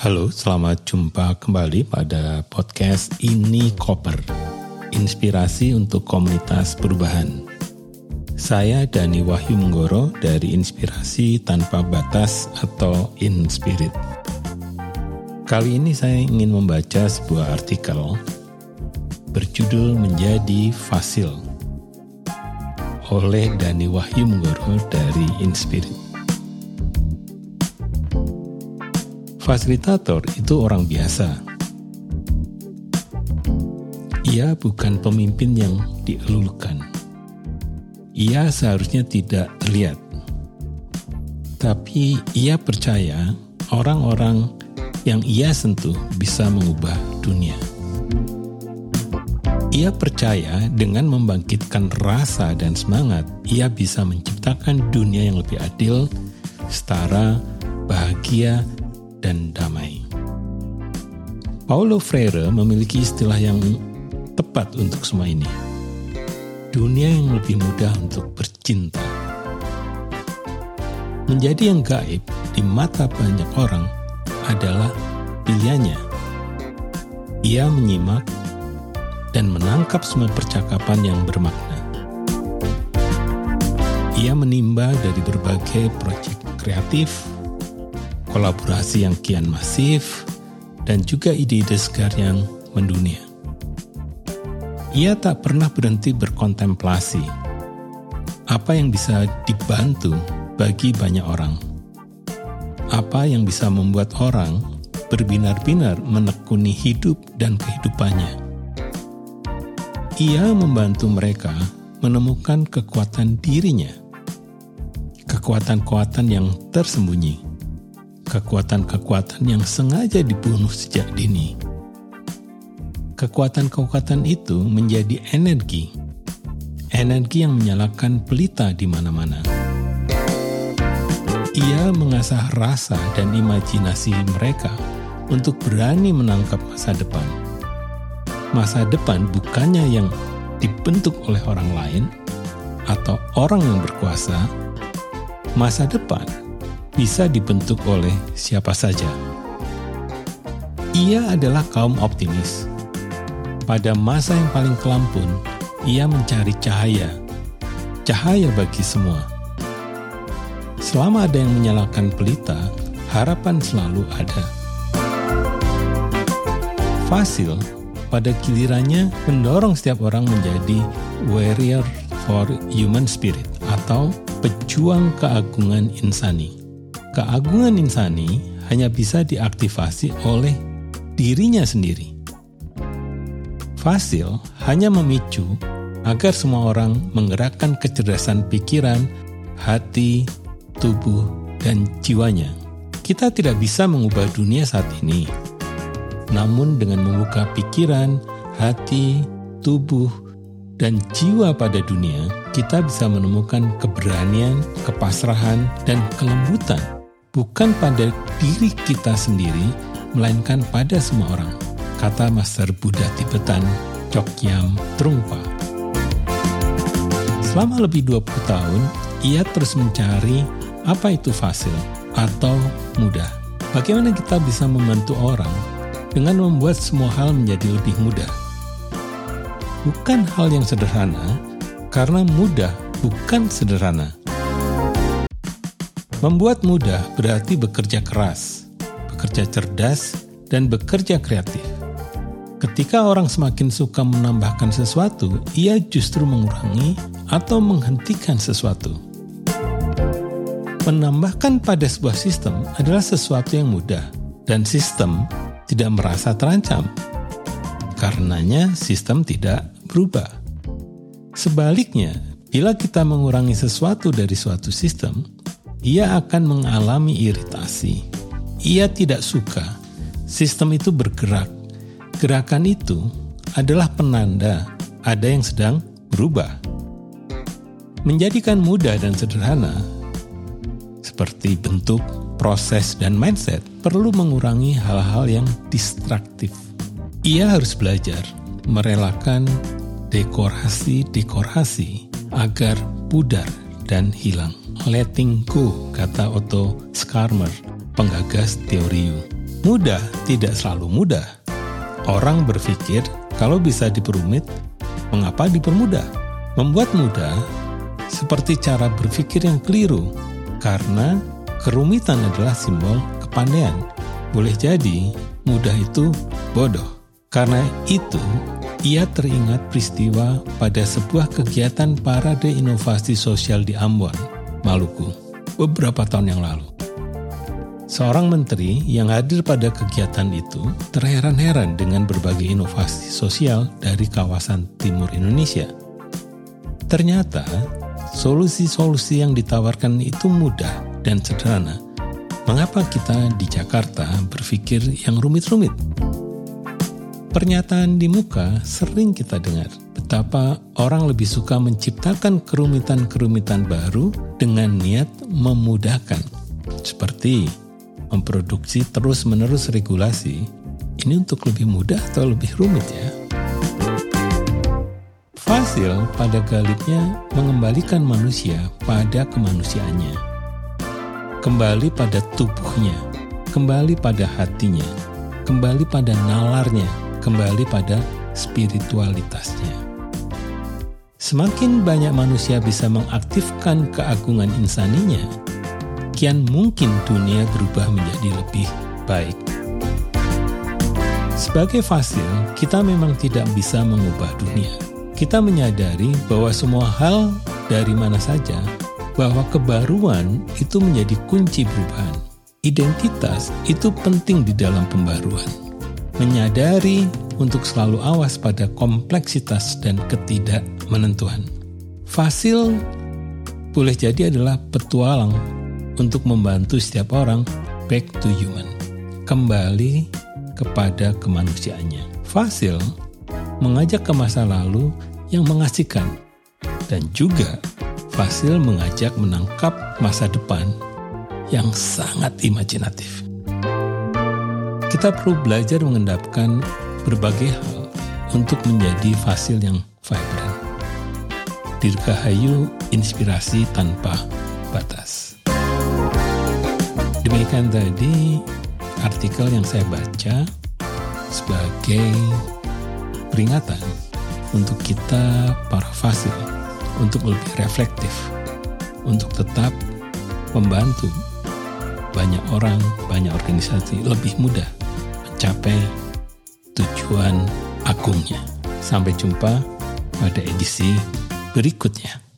Halo, selamat jumpa kembali pada podcast Ini Koper. Inspirasi untuk komunitas perubahan. Saya Dani Wahyu Menggoro dari Inspirasi Tanpa Batas atau Inspirit. Kali ini saya ingin membaca sebuah artikel berjudul Menjadi Fasil oleh Dani Wahyu Menggoro dari Inspirit. Fasilitator itu orang biasa. Ia bukan pemimpin yang dielulukan. Ia seharusnya tidak terlihat. Tapi ia percaya orang-orang yang ia sentuh bisa mengubah dunia. Ia percaya dengan membangkitkan rasa dan semangat, ia bisa menciptakan dunia yang lebih adil, setara, bahagia, dan damai. Paulo Freire memiliki istilah yang tepat untuk semua ini. Dunia yang lebih mudah untuk bercinta. Menjadi yang gaib di mata banyak orang adalah pilihannya. Ia menyimak dan menangkap semua percakapan yang bermakna. Ia menimba dari berbagai proyek kreatif, kolaborasi yang kian masif, dan juga ide-ide segar yang mendunia. Ia tak pernah berhenti berkontemplasi. Apa yang bisa dibantu bagi banyak orang? Apa yang bisa membuat orang berbinar-binar menekuni hidup dan kehidupannya? Ia membantu mereka menemukan kekuatan dirinya, kekuatan-kekuatan yang tersembunyi kekuatan-kekuatan yang sengaja dibunuh sejak dini. Kekuatan-kekuatan itu menjadi energi, energi yang menyalakan pelita di mana-mana. Ia mengasah rasa dan imajinasi mereka untuk berani menangkap masa depan. Masa depan bukannya yang dibentuk oleh orang lain atau orang yang berkuasa. Masa depan bisa dibentuk oleh siapa saja. Ia adalah kaum optimis. Pada masa yang paling kelam pun, ia mencari cahaya. Cahaya bagi semua. Selama ada yang menyalakan pelita, harapan selalu ada. Fasil pada gilirannya mendorong setiap orang menjadi warrior for human spirit atau pejuang keagungan insani keagungan insani hanya bisa diaktifasi oleh dirinya sendiri. Fasil hanya memicu agar semua orang menggerakkan kecerdasan pikiran, hati, tubuh, dan jiwanya. Kita tidak bisa mengubah dunia saat ini, namun dengan membuka pikiran, hati, tubuh, dan jiwa pada dunia, kita bisa menemukan keberanian, kepasrahan, dan kelembutan bukan pada diri kita sendiri, melainkan pada semua orang, kata Master Buddha Tibetan Chokyam Trungpa. Selama lebih 20 tahun, ia terus mencari apa itu fasil atau mudah. Bagaimana kita bisa membantu orang dengan membuat semua hal menjadi lebih mudah. Bukan hal yang sederhana, karena mudah bukan sederhana. Membuat mudah berarti bekerja keras, bekerja cerdas, dan bekerja kreatif. Ketika orang semakin suka menambahkan sesuatu, ia justru mengurangi atau menghentikan sesuatu. Menambahkan pada sebuah sistem adalah sesuatu yang mudah, dan sistem tidak merasa terancam. Karenanya, sistem tidak berubah. Sebaliknya, bila kita mengurangi sesuatu dari suatu sistem, ia akan mengalami iritasi. Ia tidak suka sistem itu bergerak. Gerakan itu adalah penanda ada yang sedang berubah. Menjadikan mudah dan sederhana, seperti bentuk, proses, dan mindset, perlu mengurangi hal-hal yang distraktif. Ia harus belajar merelakan dekorasi-dekorasi agar pudar dan hilang letting go, kata Otto Skarmer, penggagas teori U. Mudah tidak selalu mudah. Orang berpikir kalau bisa diperumit, mengapa dipermudah? Membuat mudah seperti cara berpikir yang keliru, karena kerumitan adalah simbol kepandaian. Boleh jadi mudah itu bodoh. Karena itu, ia teringat peristiwa pada sebuah kegiatan parade inovasi sosial di Ambon, Maluku, beberapa tahun yang lalu. Seorang menteri yang hadir pada kegiatan itu terheran-heran dengan berbagai inovasi sosial dari kawasan timur Indonesia. Ternyata, solusi-solusi yang ditawarkan itu mudah dan sederhana. Mengapa kita di Jakarta berpikir yang rumit-rumit? Pernyataan di muka sering kita dengar betapa orang lebih suka menciptakan kerumitan-kerumitan baru dengan niat memudahkan. Seperti memproduksi terus-menerus regulasi, ini untuk lebih mudah atau lebih rumit ya? Fasil pada galibnya mengembalikan manusia pada kemanusiaannya. Kembali pada tubuhnya, kembali pada hatinya, kembali pada nalarnya, kembali pada spiritualitasnya. Semakin banyak manusia bisa mengaktifkan keagungan insaninya, kian mungkin dunia berubah menjadi lebih baik. Sebagai fasil, kita memang tidak bisa mengubah dunia. Kita menyadari bahwa semua hal dari mana saja, bahwa kebaruan itu menjadi kunci perubahan. Identitas itu penting di dalam pembaruan menyadari untuk selalu awas pada kompleksitas dan ketidakmenentuan. Fasil boleh jadi adalah petualang untuk membantu setiap orang back to human, kembali kepada kemanusiaannya. Fasil mengajak ke masa lalu yang mengasihkan dan juga Fasil mengajak menangkap masa depan yang sangat imajinatif. Kita perlu belajar mengendapkan berbagai hal untuk menjadi fasil yang vibrant. Dirgahayu inspirasi tanpa batas. Demikian tadi artikel yang saya baca sebagai peringatan untuk kita para fasil untuk lebih reflektif, untuk tetap membantu banyak orang, banyak organisasi lebih mudah mencapai tujuan agungnya. Sampai jumpa pada edisi berikutnya.